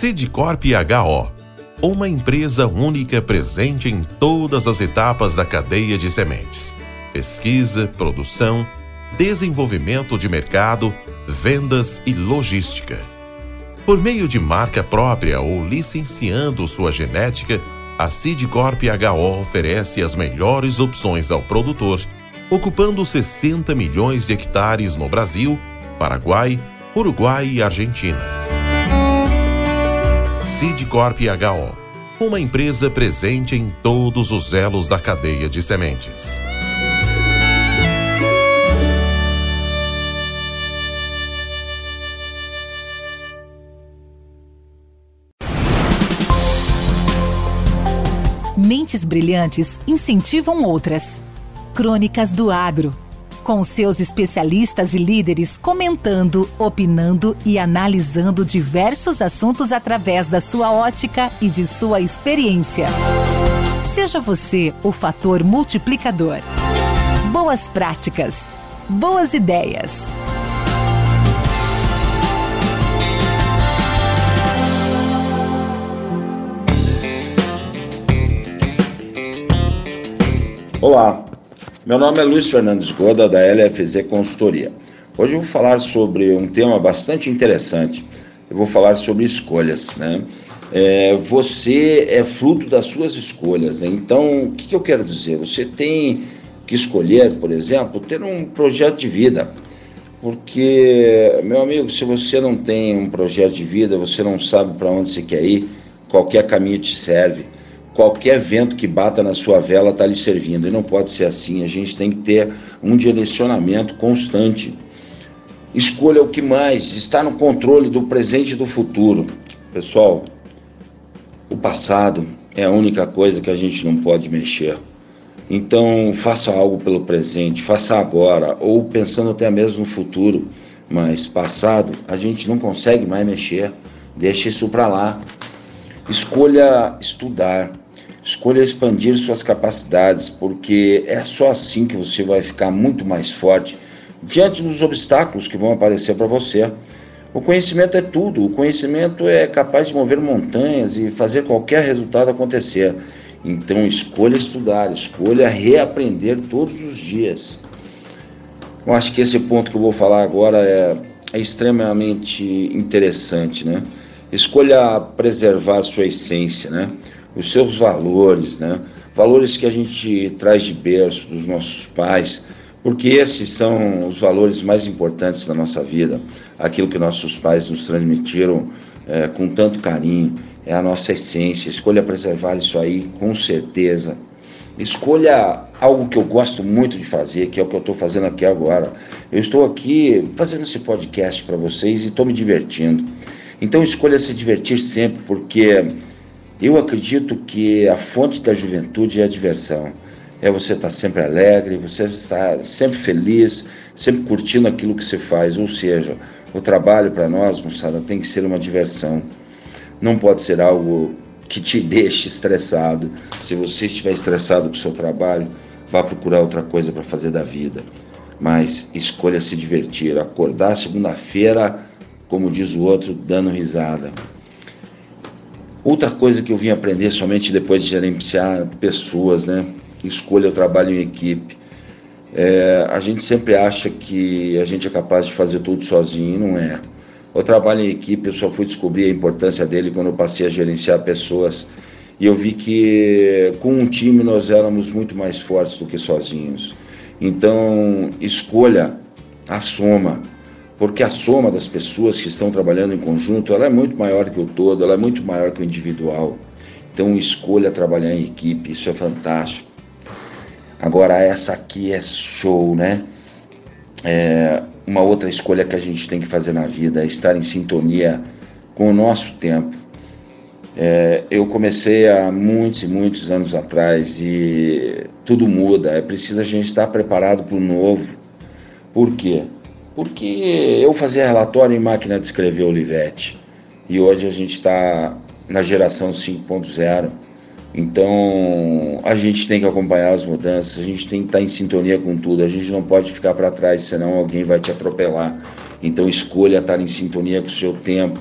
Sidcorp HO, uma empresa única presente em todas as etapas da cadeia de sementes: pesquisa, produção, desenvolvimento de mercado, vendas e logística. Por meio de marca própria ou licenciando sua genética, a Sidcorp HO oferece as melhores opções ao produtor, ocupando 60 milhões de hectares no Brasil, Paraguai, Uruguai e Argentina. Sidcorp HO, uma empresa presente em todos os elos da cadeia de sementes. Mentes brilhantes incentivam outras. Crônicas do Agro. Com seus especialistas e líderes comentando, opinando e analisando diversos assuntos através da sua ótica e de sua experiência. Seja você o fator multiplicador. Boas práticas. Boas ideias. Olá, meu nome é Luiz Fernandes Goda, da LFZ Consultoria. Hoje eu vou falar sobre um tema bastante interessante. Eu vou falar sobre escolhas, né? É, você é fruto das suas escolhas. Né? Então, o que, que eu quero dizer? Você tem que escolher, por exemplo, ter um projeto de vida. Porque, meu amigo, se você não tem um projeto de vida, você não sabe para onde você quer ir, qualquer caminho te serve qualquer vento que bata na sua vela está lhe servindo. E não pode ser assim. A gente tem que ter um direcionamento constante. Escolha o que mais está no controle do presente e do futuro. Pessoal, o passado é a única coisa que a gente não pode mexer. Então, faça algo pelo presente, faça agora, ou pensando até mesmo no futuro. Mas passado, a gente não consegue mais mexer. Deixe isso para lá. Escolha estudar, escolha expandir suas capacidades, porque é só assim que você vai ficar muito mais forte diante dos obstáculos que vão aparecer para você. O conhecimento é tudo, o conhecimento é capaz de mover montanhas e fazer qualquer resultado acontecer. Então escolha estudar, escolha reaprender todos os dias. Eu acho que esse ponto que eu vou falar agora é, é extremamente interessante, né? Escolha preservar sua essência, né? Os seus valores, né? Valores que a gente traz de berço dos nossos pais, porque esses são os valores mais importantes da nossa vida. Aquilo que nossos pais nos transmitiram é, com tanto carinho, é a nossa essência. Escolha preservar isso aí com certeza. Escolha algo que eu gosto muito de fazer, que é o que eu estou fazendo aqui agora. Eu estou aqui fazendo esse podcast para vocês e estou me divertindo. Então escolha se divertir sempre, porque eu acredito que a fonte da juventude é a diversão. É você estar sempre alegre, você estar sempre feliz, sempre curtindo aquilo que você faz. Ou seja, o trabalho para nós, moçada, tem que ser uma diversão. Não pode ser algo que te deixe estressado. Se você estiver estressado com o seu trabalho, vá procurar outra coisa para fazer da vida. Mas escolha se divertir. Acordar segunda-feira como diz o outro, dando risada. Outra coisa que eu vim aprender somente depois de gerenciar pessoas, né? Escolha o trabalho em equipe. É, a gente sempre acha que a gente é capaz de fazer tudo sozinho, não é. O trabalho em equipe, eu só fui descobrir a importância dele quando eu passei a gerenciar pessoas. E eu vi que com um time nós éramos muito mais fortes do que sozinhos. Então, escolha a soma porque a soma das pessoas que estão trabalhando em conjunto ela é muito maior que o todo, ela é muito maior que o individual. Então escolha trabalhar em equipe, isso é fantástico. Agora essa aqui é show, né? É uma outra escolha que a gente tem que fazer na vida é estar em sintonia com o nosso tempo. É, eu comecei há muitos e muitos anos atrás e tudo muda. É preciso a gente estar preparado para o novo. Por quê? Porque eu fazia relatório em máquina de escrever Olivetti e hoje a gente está na geração 5.0. Então a gente tem que acompanhar as mudanças, a gente tem que estar em sintonia com tudo, a gente não pode ficar para trás, senão alguém vai te atropelar. Então escolha estar em sintonia com o seu tempo.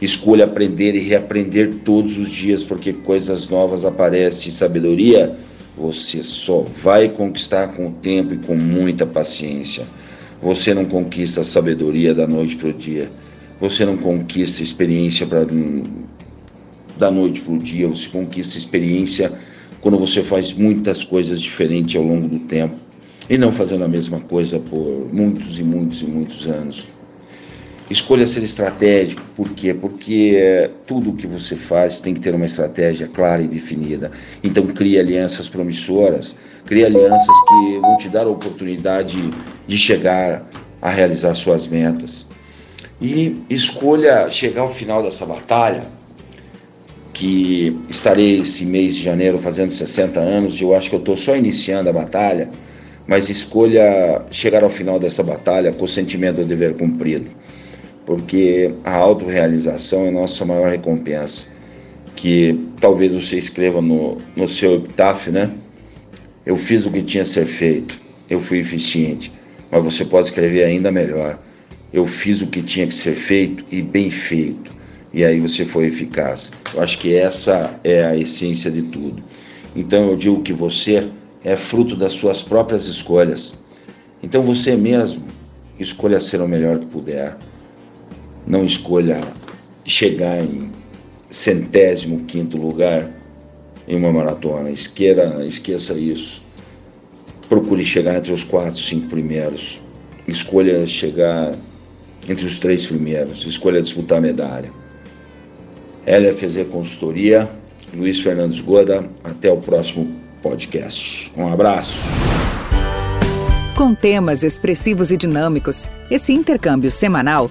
Escolha aprender e reaprender todos os dias, porque coisas novas aparecem. Sabedoria você só vai conquistar com o tempo e com muita paciência. Você não conquista a sabedoria da noite para o dia. Você não conquista experiência pra, da noite para o dia. Você conquista experiência quando você faz muitas coisas diferentes ao longo do tempo e não fazendo a mesma coisa por muitos e muitos e muitos anos. Escolha ser estratégico, por quê? Porque é, tudo que você faz tem que ter uma estratégia clara e definida. Então crie alianças promissoras, crie alianças que vão te dar a oportunidade de chegar a realizar suas metas. E escolha chegar ao final dessa batalha, que estarei esse mês de janeiro fazendo 60 anos, e eu acho que eu estou só iniciando a batalha, mas escolha chegar ao final dessa batalha com o sentimento de dever cumprido porque a autorrealização é a nossa maior recompensa. Que talvez você escreva no, no seu epitáfio, né? Eu fiz o que tinha a ser feito, eu fui eficiente, mas você pode escrever ainda melhor. Eu fiz o que tinha que ser feito e bem feito, e aí você foi eficaz. Eu acho que essa é a essência de tudo. Então eu digo que você é fruto das suas próprias escolhas. Então você mesmo escolha ser o melhor que puder não escolha chegar em centésimo quinto lugar em uma maratona. Esqueira, esqueça isso. Procure chegar entre os quatro, cinco primeiros. Escolha chegar entre os três primeiros. Escolha disputar medalha. LFZ Consultoria, Luiz Fernandes Goda. Até o próximo podcast. Um abraço. Com temas expressivos e dinâmicos, esse intercâmbio semanal